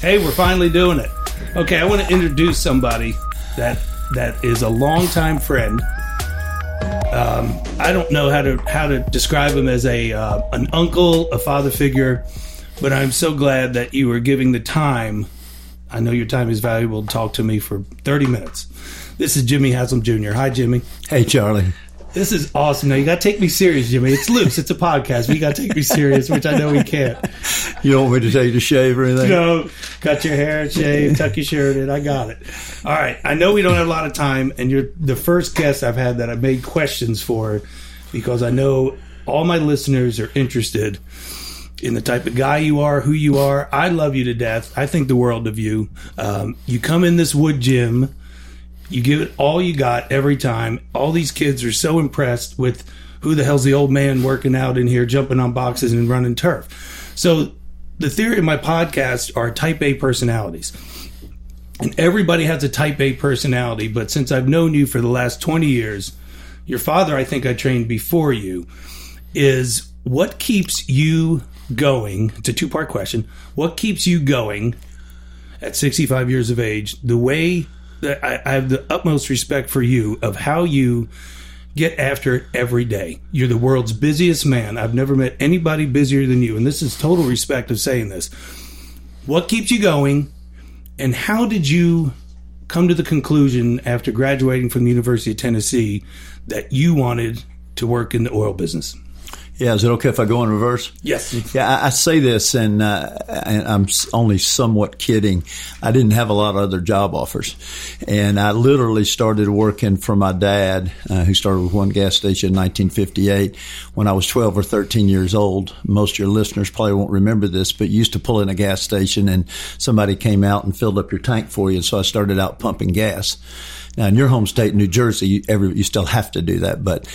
Hey, we're finally doing it. Okay, I want to introduce somebody that that is a longtime friend. Um, I don't know how to how to describe him as a uh, an uncle, a father figure, but I'm so glad that you were giving the time. I know your time is valuable to talk to me for 30 minutes. This is Jimmy Haslam Jr. Hi, Jimmy. Hey, Charlie. This is awesome. Now you got to take me serious, Jimmy. It's loose. It's a podcast. We got to take me serious, which I know we can't. You don't want me to you to shave or anything? No, cut your hair, shave, tuck your shirt in. I got it. All right. I know we don't have a lot of time, and you're the first guest I've had that I've made questions for because I know all my listeners are interested in the type of guy you are, who you are. I love you to death. I think the world of you. Um, you come in this wood gym you give it all you got every time. All these kids are so impressed with who the hell's the old man working out in here, jumping on boxes and running turf. So the theory of my podcast are type A personalities. And everybody has a type A personality, but since I've known you for the last 20 years, your father, I think I trained before you, is what keeps you going? It's a two part question. What keeps you going at 65 years of age the way I, I have the utmost respect for you of how you get after it every day. You're the world's busiest man. I've never met anybody busier than you, and this is total respect of saying this. What keeps you going, and how did you come to the conclusion after graduating from the University of Tennessee that you wanted to work in the oil business? Yeah, is it okay if I go in reverse? Yes. Yeah, I, I say this, and, uh, and, I'm only somewhat kidding. I didn't have a lot of other job offers, and I literally started working for my dad, uh, who started with one gas station in 1958 when I was 12 or 13 years old. Most of your listeners probably won't remember this, but you used to pull in a gas station, and somebody came out and filled up your tank for you, and so I started out pumping gas. Now, in your home state, New Jersey, you, every, you still have to do that, but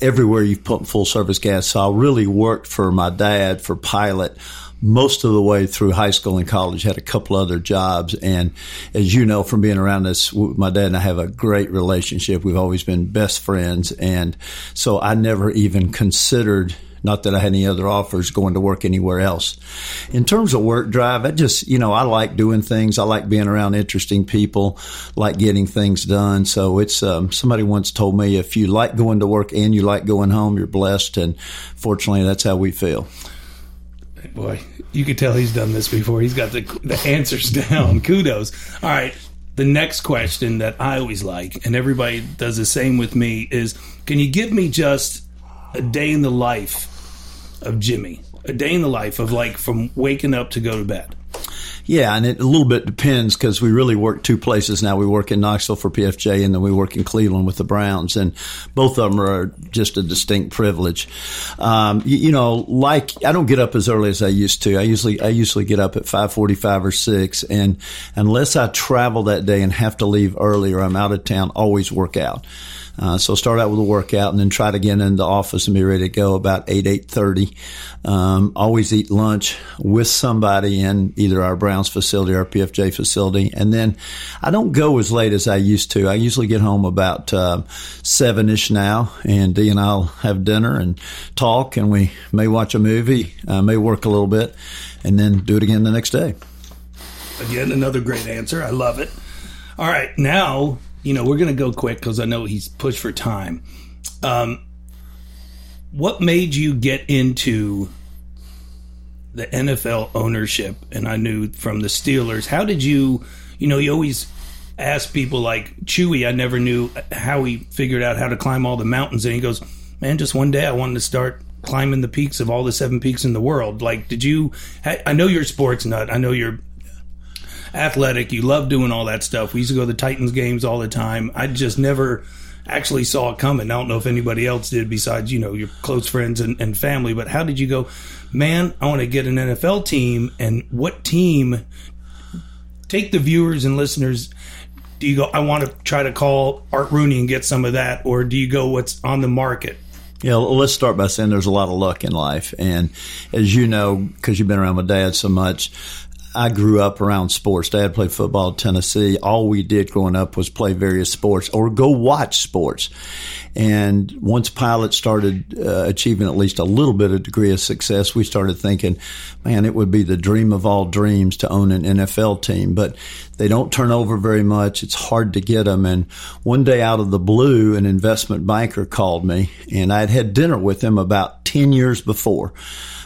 everywhere you've put full service gas. So I really worked for my dad for Pilot most of the way through high school and college, had a couple other jobs. And as you know from being around us, my dad and I have a great relationship. We've always been best friends. And so I never even considered not that I had any other offers going to work anywhere else. In terms of work drive, I just, you know, I like doing things. I like being around interesting people, like getting things done. So it's, um, somebody once told me if you like going to work and you like going home, you're blessed. And fortunately, that's how we feel. Boy, you could tell he's done this before. He's got the, the answers down. Kudos. All right. The next question that I always like, and everybody does the same with me, is can you give me just a day in the life of Jimmy? A day in the life of like from waking up to go to bed. Yeah, and it a little bit depends because we really work two places now. We work in Knoxville for PFJ, and then we work in Cleveland with the Browns, and both of them are just a distinct privilege. Um, you, you, know, like I don't get up as early as I used to. I usually I usually get up at five forty five or six, and unless I travel that day and have to leave early or I'm out of town, always work out. Uh, so start out with a workout and then try to get in the office and be ready to go about eight eight thirty. Um, always eat lunch with somebody in either our Browns facility or our PFJ facility, and then I don't go as late as I used to. I usually get home about uh, seven ish now, and Dee and I'll have dinner and talk, and we may watch a movie, uh, may work a little bit, and then do it again the next day. Again, another great answer. I love it. All right, now you know, we're going to go quick because I know he's pushed for time. Um, what made you get into the NFL ownership? And I knew from the Steelers. How did you, you know, you always ask people like Chewy, I never knew how he figured out how to climb all the mountains. And he goes, man, just one day I wanted to start climbing the peaks of all the seven peaks in the world. Like, did you, I know you're a sports nut. I know you're athletic. You love doing all that stuff. We used to go to the Titans games all the time. I just never actually saw it coming. I don't know if anybody else did besides, you know, your close friends and, and family, but how did you go, man, I want to get an NFL team and what team take the viewers and listeners do you go i want to try to call art rooney and get some of that or do you go what's on the market yeah, let's start by saying there's a lot of luck in life. And as you know, because you've been around my dad so much, I grew up around sports. Dad played football at Tennessee. All we did growing up was play various sports or go watch sports. And once Pilot started uh, achieving at least a little bit of degree of success, we started thinking, man, it would be the dream of all dreams to own an NFL team. But they don't turn over very much. It's hard to get them. And one day out of the blue, an investment banker called me and I'd had dinner with him about 10 years before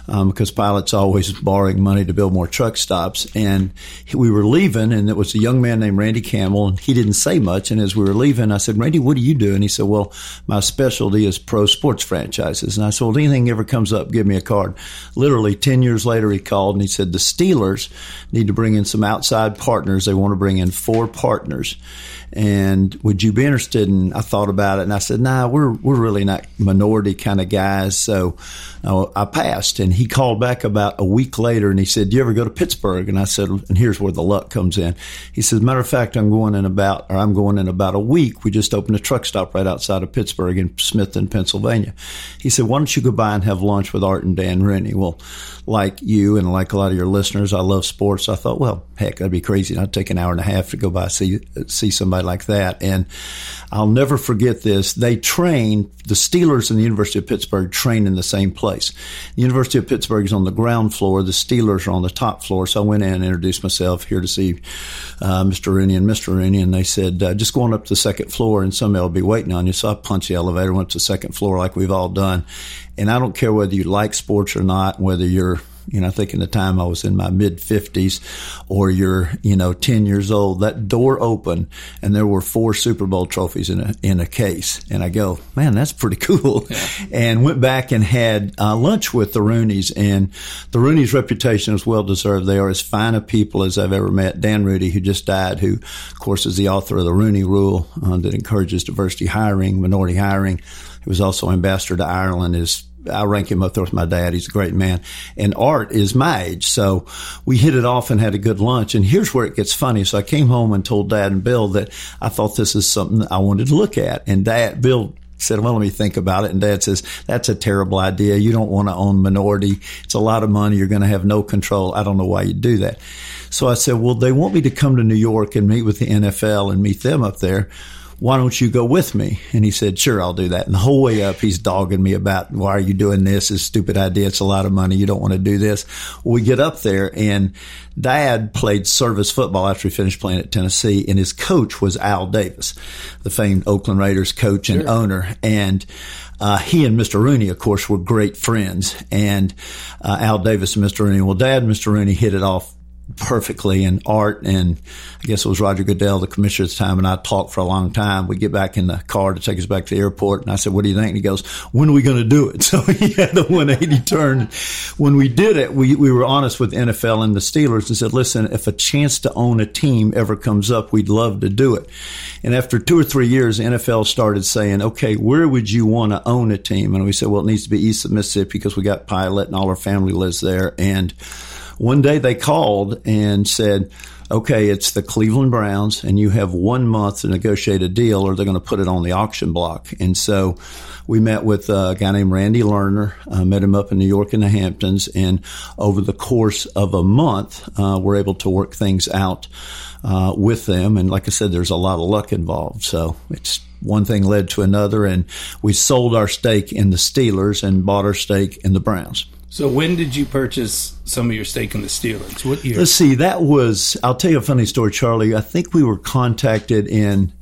um, because pilots always borrowing money to build more truck stops. And we were leaving, and it was a young man named Randy Campbell, and he didn't say much. And as we were leaving, I said, Randy, what do you do? And he said, Well, my specialty is pro sports franchises. And I said, Well, anything ever comes up, give me a card. Literally 10 years later, he called and he said, The Steelers need to bring in some outside partners. They want to bring in four partners. And would you be interested? And I thought about it and I said, nah, we're, we're really not minority kind of guys. So uh, I passed and he called back about a week later and he said, do you ever go to Pittsburgh? And I said, and here's where the luck comes in. He says, matter of fact, I'm going in about, or I'm going in about a week. We just opened a truck stop right outside of Pittsburgh in Smithton, Pennsylvania. He said, why don't you go by and have lunch with Art and Dan Rooney? Well, like you and like a lot of your listeners, I love sports. I thought, well, heck, that'd be crazy. I'd take an hour and a half to go by see see somebody like that. And I'll never forget this. They train the Steelers and the University of Pittsburgh train in the same place. The University of Pittsburgh is on the ground floor. The Steelers are on the top floor. So I went in and introduced myself here to see uh, Mr. Rooney and Mr. Rooney, and they said, uh, just going up to the second floor and somebody will be waiting on you. So I punched the elevator, went to the second floor like we've all done. And I don't care whether you like sports or not, whether you're you know, I think in the time I was in my mid fifties or you're, you know, 10 years old, that door opened and there were four Super Bowl trophies in a, in a case. And I go, man, that's pretty cool. Yeah. And went back and had uh, lunch with the Rooneys and the Rooneys reputation is well deserved. They are as fine a people as I've ever met. Dan Rooney, who just died, who of course is the author of the Rooney Rule uh, that encourages diversity hiring, minority hiring. He was also ambassador to Ireland, is I rank him up there with my dad. He's a great man. And Art is my age. So we hit it off and had a good lunch. And here's where it gets funny. So I came home and told dad and Bill that I thought this is something I wanted to look at. And dad, Bill said, well, let me think about it. And dad says, that's a terrible idea. You don't want to own minority. It's a lot of money. You're going to have no control. I don't know why you do that. So I said, well, they want me to come to New York and meet with the NFL and meet them up there why don't you go with me? And he said, sure, I'll do that. And the whole way up, he's dogging me about, why are you doing this? It's a stupid idea. It's a lot of money. You don't want to do this. We get up there and dad played service football after he finished playing at Tennessee and his coach was Al Davis, the famed Oakland Raiders coach and sure. owner. And, uh, he and Mr. Rooney, of course, were great friends. And uh, Al Davis and Mr. Rooney, well, Dad and Mr. Rooney hit it off perfectly and art and I guess it was Roger Goodell, the commissioner at the time, and I talked for a long time. We get back in the car to take us back to the airport and I said, what do you think? And he goes, when are we going to do it? So he had the 180 turn. When we did it, we, we were honest with NFL and the Steelers and said, listen, if a chance to own a team ever comes up, we'd love to do it. And after two or three years, NFL started saying, okay, where would you want to own a team? And we said, well, it needs to be east of Mississippi because we got Pilot and all our family lives there. And one day they called and said, okay, it's the Cleveland Browns and you have one month to negotiate a deal or they're going to put it on the auction block. And so we met with a guy named Randy Lerner, uh, met him up in New York in the Hamptons. And over the course of a month, uh, we're able to work things out, uh, with them. And like I said, there's a lot of luck involved. So it's one thing led to another and we sold our stake in the Steelers and bought our stake in the Browns. So when did you purchase some of your stake in the Steelers? What year? Let's see. That was. I'll tell you a funny story, Charlie. I think we were contacted in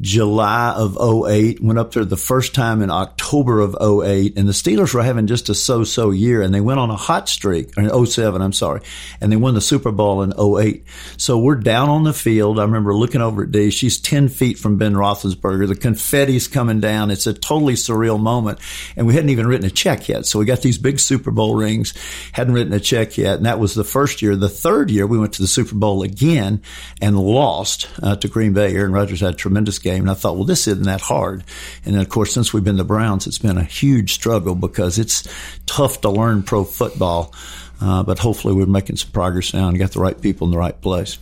July of 08, went up there the first time in October of 08, and the Steelers were having just a so-so year, and they went on a hot streak, in 07, I'm sorry, and they won the Super Bowl in 08. So we're down on the field. I remember looking over at Dee. She's 10 feet from Ben Roethlisberger. The confetti's coming down. It's a totally surreal moment, and we hadn't even written a check yet. So we got these big Super Bowl rings, hadn't written a check yet, and that was the first year. The third year, we went to the Super Bowl again and lost uh, to Green Bay. Aaron Rodgers had tremendous game. And I thought, well, this isn't that hard. And then, of course, since we've been the Browns, it's been a huge struggle because it's tough to learn pro football. Uh, but hopefully, we're making some progress now and got the right people in the right place.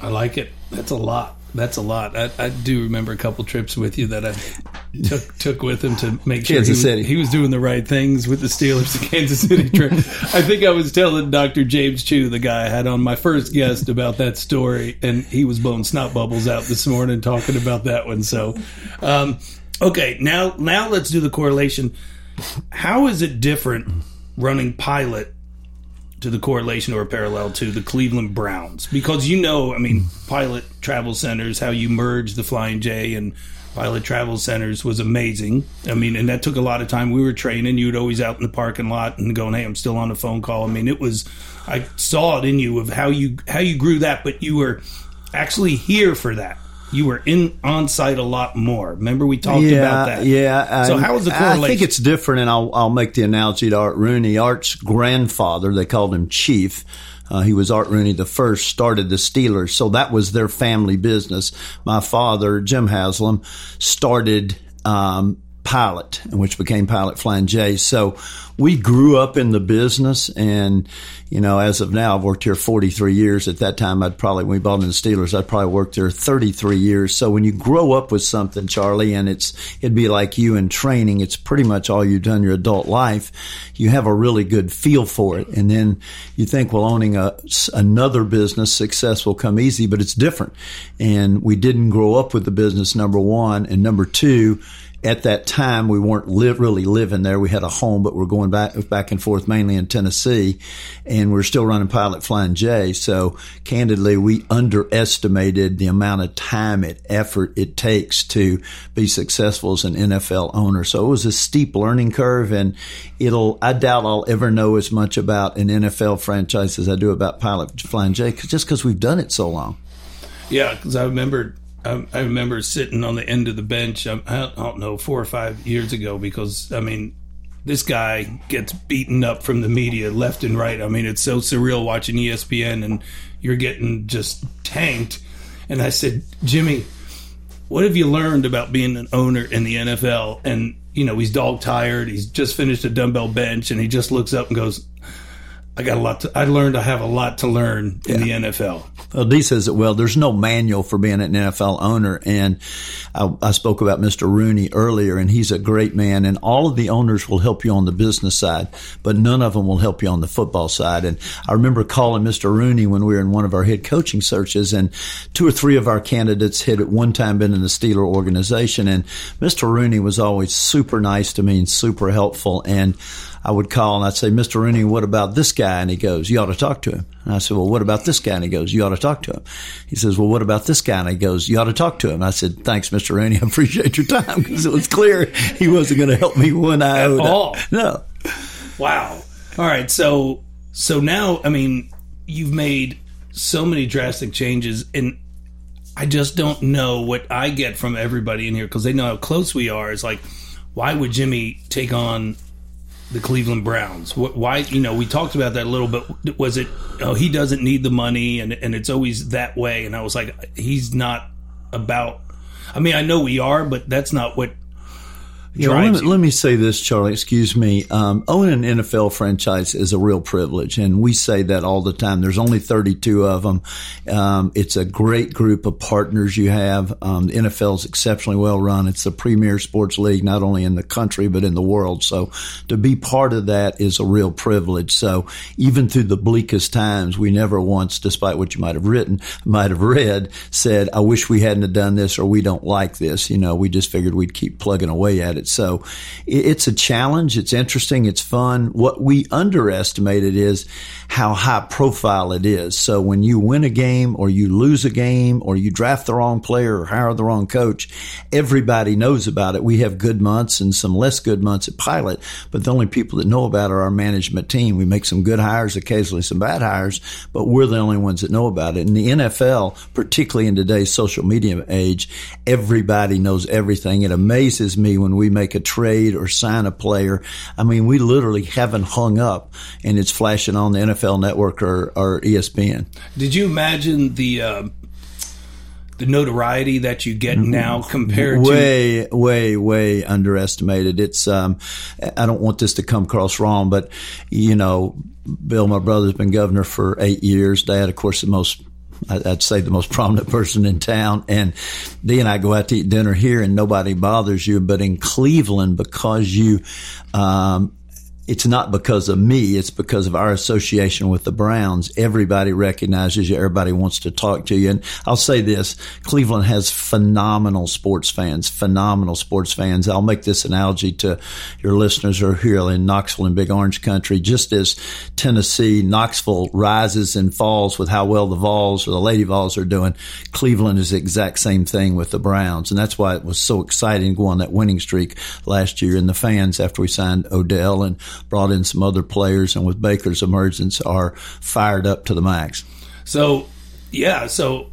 I like it. That's a lot. That's a lot. I, I do remember a couple trips with you that I took took with him to make sure Kansas he was, City. he was doing the right things with the Steelers to Kansas City trip. I think I was telling Dr. James Chu, the guy I had on my first guest, about that story, and he was blowing snot bubbles out this morning talking about that one. So, um, okay, now now let's do the correlation. How is it different running pilot to the correlation or parallel to the Cleveland Browns? Because you know, I mean, pilot travel centers, how you merge the Flying J and pilot travel centers was amazing. I mean, and that took a lot of time. We were training. You'd always out in the parking lot and going, "Hey, I'm still on a phone call." I mean, it was. I saw it in you of how you how you grew that, but you were actually here for that. You were in on site a lot more. Remember we talked about that. Yeah. So I- how was the correlation? I think it's different, and I'll, I'll make the analogy to Art Rooney. Art's grandfather, they called him Chief. Uh, he was Art Rooney the first, started the Steelers, so that was their family business. My father, Jim Haslam, started um, Pilot, which became Pilot Flying J. So we grew up in the business, and you know, as of now, I've worked here 43 years. At that time, I'd probably when we bought in the Steelers, I'd probably worked there 33 years. So when you grow up with something, Charlie, and it's it'd be like you in training. It's pretty much all you've done your adult life. You have a really good feel for it, and then you think, well, owning a another business, success will come easy, but it's different. And we didn't grow up with the business. Number one, and number two at that time we weren't li- really living there. We had a home, but we're going back back and forth mainly in Tennessee, and we're still running Pilot Flying J. So candidly, we underestimated the amount of time and effort it takes to be successful as an NFL owner. So it was a steep learning curve, and it'll I doubt I'll ever know as much about an NFL franchise as I do about Pilot Flying J, just because we've done it so long. Yeah, because I remember, I, I remember sitting on the end of the bench. um, I, I don't know, four or five years ago. Because I mean, this guy gets beaten up from the media left and right. I mean, it's so surreal watching ESPN, and you're getting just tanked. And I said, Jimmy, what have you learned about being an owner in the NFL? And you know, he's dog tired. He's just finished a dumbbell bench, and he just looks up and goes. I got a lot to. I learned I have a lot to learn in the NFL. Well, Dee says it well. There's no manual for being an NFL owner. And I, I spoke about Mr. Rooney earlier, and he's a great man. And all of the owners will help you on the business side, but none of them will help you on the football side. And I remember calling Mr. Rooney when we were in one of our head coaching searches, and two or three of our candidates had at one time been in the Steeler organization. And Mr. Rooney was always super nice to me and super helpful. And I would call and I'd say, Mr. Rooney, what about this guy? And he goes, you ought to talk to him. And I said, well, what about this guy? And he goes, you ought to talk to him. He says, well, what about this guy? And he goes, you ought to talk to him. And I said, thanks, Mr. Rooney. I appreciate your time because it was clear he wasn't going to help me one iota. all. No. Wow. All right. So so now, I mean, you've made so many drastic changes, and I just don't know what I get from everybody in here because they know how close we are. Is like, why would Jimmy take on the Cleveland Browns? Why? You know, we talked about that a little, but was it? Oh, he doesn't need the money, and and it's always that way. And I was like, he's not about. I mean, I know we are, but that's not what. Yeah, let, me, let me say this, Charlie. Excuse me. Um, owning an NFL franchise is a real privilege, and we say that all the time. There's only 32 of them. Um, it's a great group of partners you have. Um, the NFL is exceptionally well run. It's the premier sports league, not only in the country but in the world. So, to be part of that is a real privilege. So, even through the bleakest times, we never once, despite what you might have written, might have read, said, "I wish we hadn't have done this" or "We don't like this." You know, we just figured we'd keep plugging away at it. So it's a challenge. It's interesting. It's fun. What we underestimated is how high profile it is. So when you win a game or you lose a game or you draft the wrong player or hire the wrong coach, everybody knows about it. We have good months and some less good months at Pilot, but the only people that know about it are our management team. We make some good hires, occasionally some bad hires, but we're the only ones that know about it. In the NFL, particularly in today's social media age, everybody knows everything. It amazes me when we make a trade or sign a player. I mean, we literally haven't hung up and it's flashing on the NFL network or, or ESPN. Did you imagine the uh, the notoriety that you get now compared to? way, way, way underestimated. It's, um, I don't want this to come across wrong, but you know, Bill, my brother's been governor for eight years. Dad, of course, the most I'd say the most prominent person in town. And Dee and I go out to eat dinner here and nobody bothers you. But in Cleveland, because you, um, it's not because of me. It's because of our association with the Browns. Everybody recognizes you. Everybody wants to talk to you. And I'll say this, Cleveland has phenomenal sports fans, phenomenal sports fans. I'll make this analogy to your listeners who are here in Knoxville and Big Orange country. Just as Tennessee, Knoxville rises and falls with how well the Vols or the Lady Vols are doing, Cleveland is the exact same thing with the Browns. And that's why it was so exciting to go on that winning streak last year. And the fans, after we signed Odell and brought in some other players, and with Baker's emergence, are fired up to the max. So, yeah, so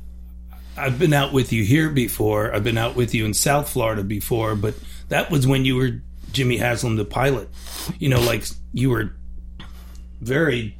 I've been out with you here before. I've been out with you in South Florida before, but that was when you were Jimmy Haslam, the pilot. You know, like you were very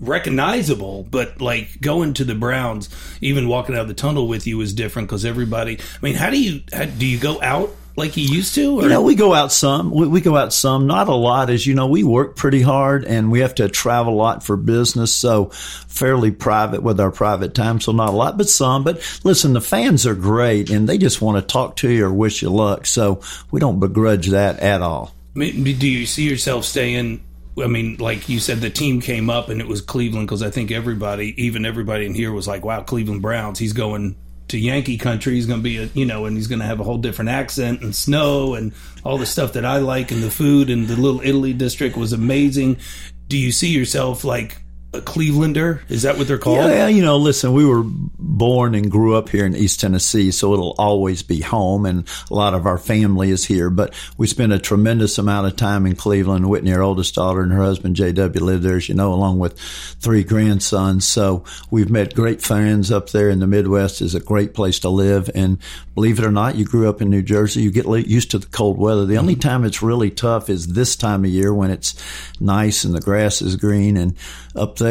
recognizable, but like going to the Browns, even walking out of the tunnel with you was different because everybody. I mean, how do you how, do you go out like you used to? Or? You know, we go out some. We, we, go out some, not a lot. As you know, we work pretty hard and we have to travel a lot for business. So fairly private with our private time. So not a lot, but some. But listen, the fans are great and they just want to talk to you or wish you luck. So we don't begrudge that at all. Do you see yourself staying I mean, like you said, the team came up and it was Cleveland because I think everybody, even everybody in here, was like, "Wow, Cleveland Browns." He's going to Yankee country. He's going to be a, you know, and he's going to have a whole different accent and snow and all the stuff that I like and the food and the little Italy district was amazing. Do you see yourself like a Clevelander? Is that what they're called? Yeah, you know, listen, we were born and grew up here in East Tennessee, so it'll always be home, and a lot of our family is here. But we spent a tremendous amount of time in Cleveland. Whitney, our oldest daughter, and her husband J.W. live there, as you know, along with three grandsons. So we've met great fans up there in the Midwest. is a great place to live, and believe it or not, you grew up in New Jersey. You get used to the cold weather. The only time it's really tough is this time of year when it's nice and the grass is green and up there,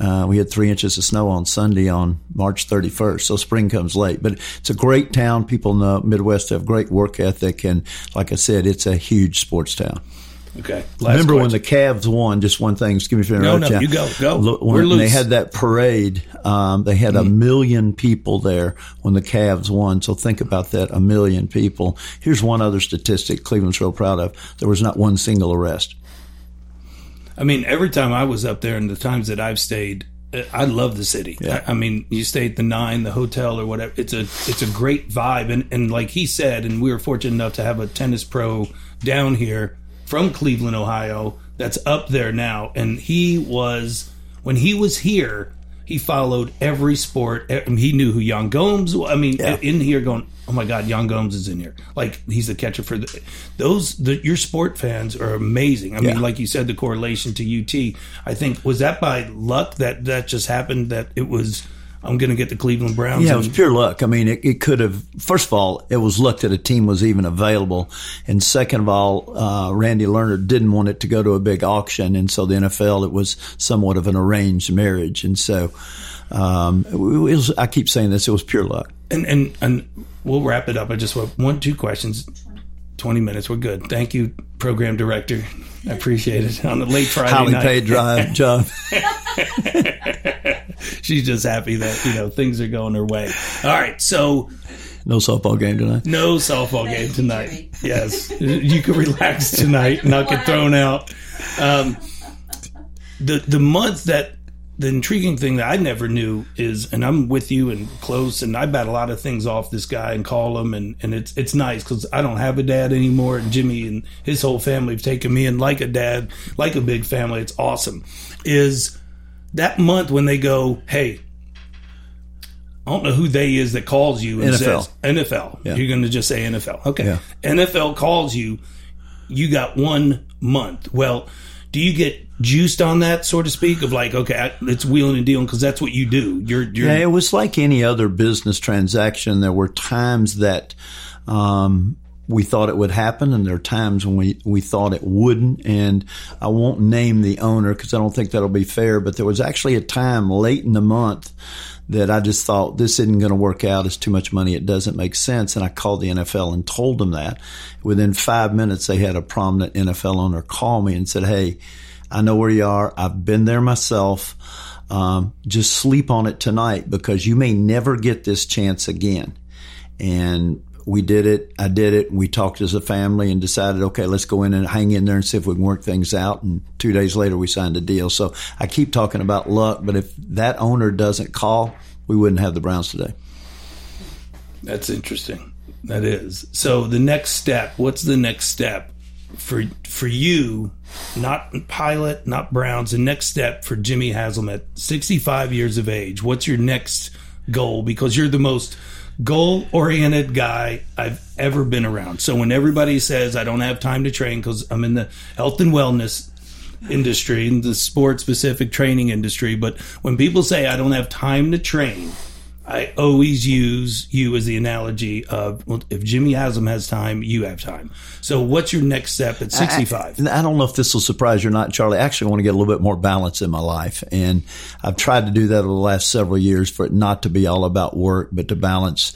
uh, we had three inches of snow on Sunday on March 31st. So spring comes late, but it's a great town. People in the Midwest have great work ethic. And like I said, it's a huge sports town. Okay. Remember question. when the Cavs won? Just one thing. Excuse me for interrupting. No, no, you go, go. When We're they had that parade, um, they had mm-hmm. a million people there when the Cavs won. So think about that, a million people. Here's one other statistic Cleveland's real proud of. There was not one single arrest. I mean, every time I was up there and the times that I've stayed, uh, I love the city. Yeah. I, I, mean, you stay at the Nine, the hotel, or whatever. It's a it's a great vibe, and and like he said, and we were fortunate enough to have a tennis pro down here from Cleveland, Ohio, that's up there now, and he was when he was here he followed every sport. He knew who Yan Gomes. I mean, yeah. in here going, oh my God, Yan Gomes is in here. Like he's the catcher for the those. The, your sport fans are amazing. I yeah. mean, like you said, the correlation to UT. I think was that by luck that that just happened. That it was I'm going to get the Cleveland Browns. Yeah, it was pure luck. I mean, it, it, could have. First of all, it was luck that a team was even available, and second of all, uh, Randy Lerner didn't want it to go to a big auction, and so the NFL it was somewhat of an arranged marriage, and so um, it was. I keep saying this. It was pure luck. And and and we'll wrap it up. I just want one two questions. 20 minutes. We're good. Thank you, program director. I appreciate it on the late Friday Highly night. paid drive job. She's just happy that, you know, things are going her way. All right. So no softball game tonight. No softball game tonight. Yes. you can relax tonight and not get thrown out. Um, the the month that the intriguing thing that I never knew is, and I'm with you and close, and I bat a lot of things off this guy and call him, and, and it's it's nice because I don't have a dad anymore, and Jimmy and his whole family have taken me in like a dad, like a big family. It's awesome. Is that month when they go, hey, I don't know who they is that calls you and NFL. says NFL. Yeah. You're going to just say NFL. Okay. Yeah. NFL calls you. You got one month. Well, do you get juiced on that, so to speak, of like, okay, it's wheeling and dealing because that's what you do. You're, you're, yeah, it was like any other business transaction. There were times that um, we thought it would happen, and there are times when we, we thought it wouldn't. And I won't name the owner because I don't think that'll be fair. But there was actually a time late in the month that I just thought this isn't going to work out. It's too much money. It doesn't make sense. And I called the NFL and told them that. Within five minutes, they had a prominent NFL owner call me and said, Hey, I know where you are. I've been there myself. um, just sleep on it tonight because you may never get this chance again. And we did it. I did it. We talked as a family and decided, okay, let's go in and hang in there and see if we can work things out. And two days later, we signed a deal. So I keep talking about luck, but if that owner doesn't call, we wouldn't have the Browns today. That's interesting. That is. So the next step, what's the next step for for you? Not pilot, not Browns. The next step for Jimmy Haslam, at 65 years of age. What's your next goal? Because you're the most goal oriented guy I've ever been around. So when everybody says I don't have time to train because I'm in the health and wellness industry, in the sport specific training industry, but when people say I don't have time to train, I always use you as the analogy of well, if Jimmy Haslam has time, you have time. So, what's your next step at 65? I, I, don't know if this will surprise you or not, Charlie. Actually, I actually want to get a little bit more balance in my life. And I've tried to do that over the last several years for it not to be all about work, but to balance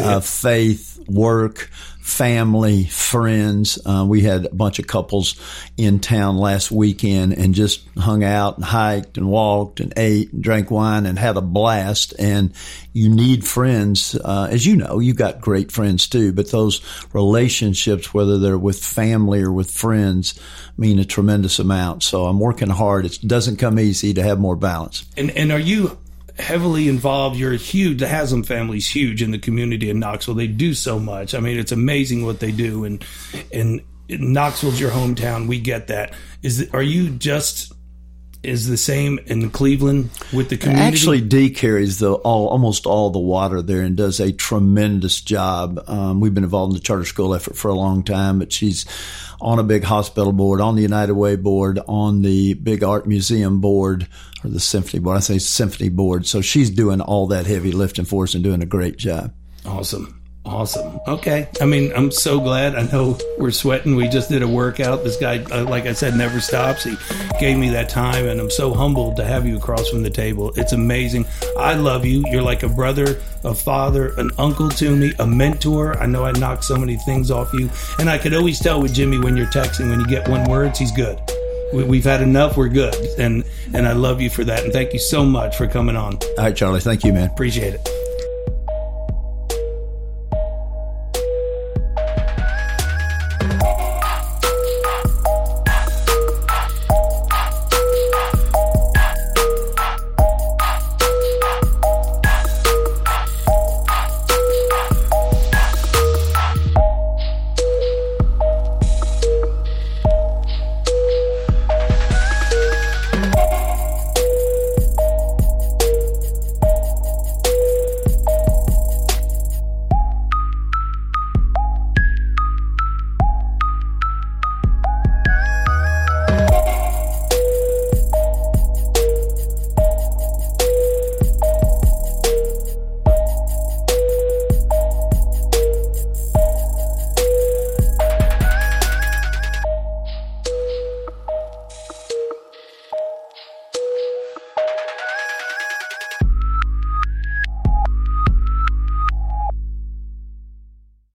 uh, faith, work, family, friends. Uh, we had a bunch of couples in town last weekend and just hung out and hiked and walked and ate and drank wine and had a blast. And you need friends. Uh, as you know, you've got great friends too, but those relationships, whether they're with family or with friends, mean a tremendous amount. So I'm working hard. It doesn't come easy to have more balance. And, and are you heavily involved. You're huge. The Haslam family's huge in the community in Knoxville. They do so much. I mean, it's amazing what they do. And and Knoxville's your hometown. We get that. Is are you just is the same in Cleveland with the community? Actually, Dee carries the all, almost all the water there and does a tremendous job. Um, we've been involved in the charter school effort for a long time, but she's on a big hospital board, on the United Way board, on the big art museum board, or the symphony board. I say symphony board. So she's doing all that heavy lifting for us and doing a great job. Awesome. Awesome. Okay. I mean, I'm so glad. I know we're sweating. We just did a workout. This guy, uh, like I said, never stops. He gave me that time, and I'm so humbled to have you across from the table. It's amazing. I love you. You're like a brother, a father, an uncle to me, a mentor. I know I knocked so many things off you, and I could always tell with Jimmy when you're texting, when you get one words, he's good. We, have had enough. We're good, and and I love you for that. And thank you so much for coming on. All right, Charlie. Thank you, man. Appreciate it.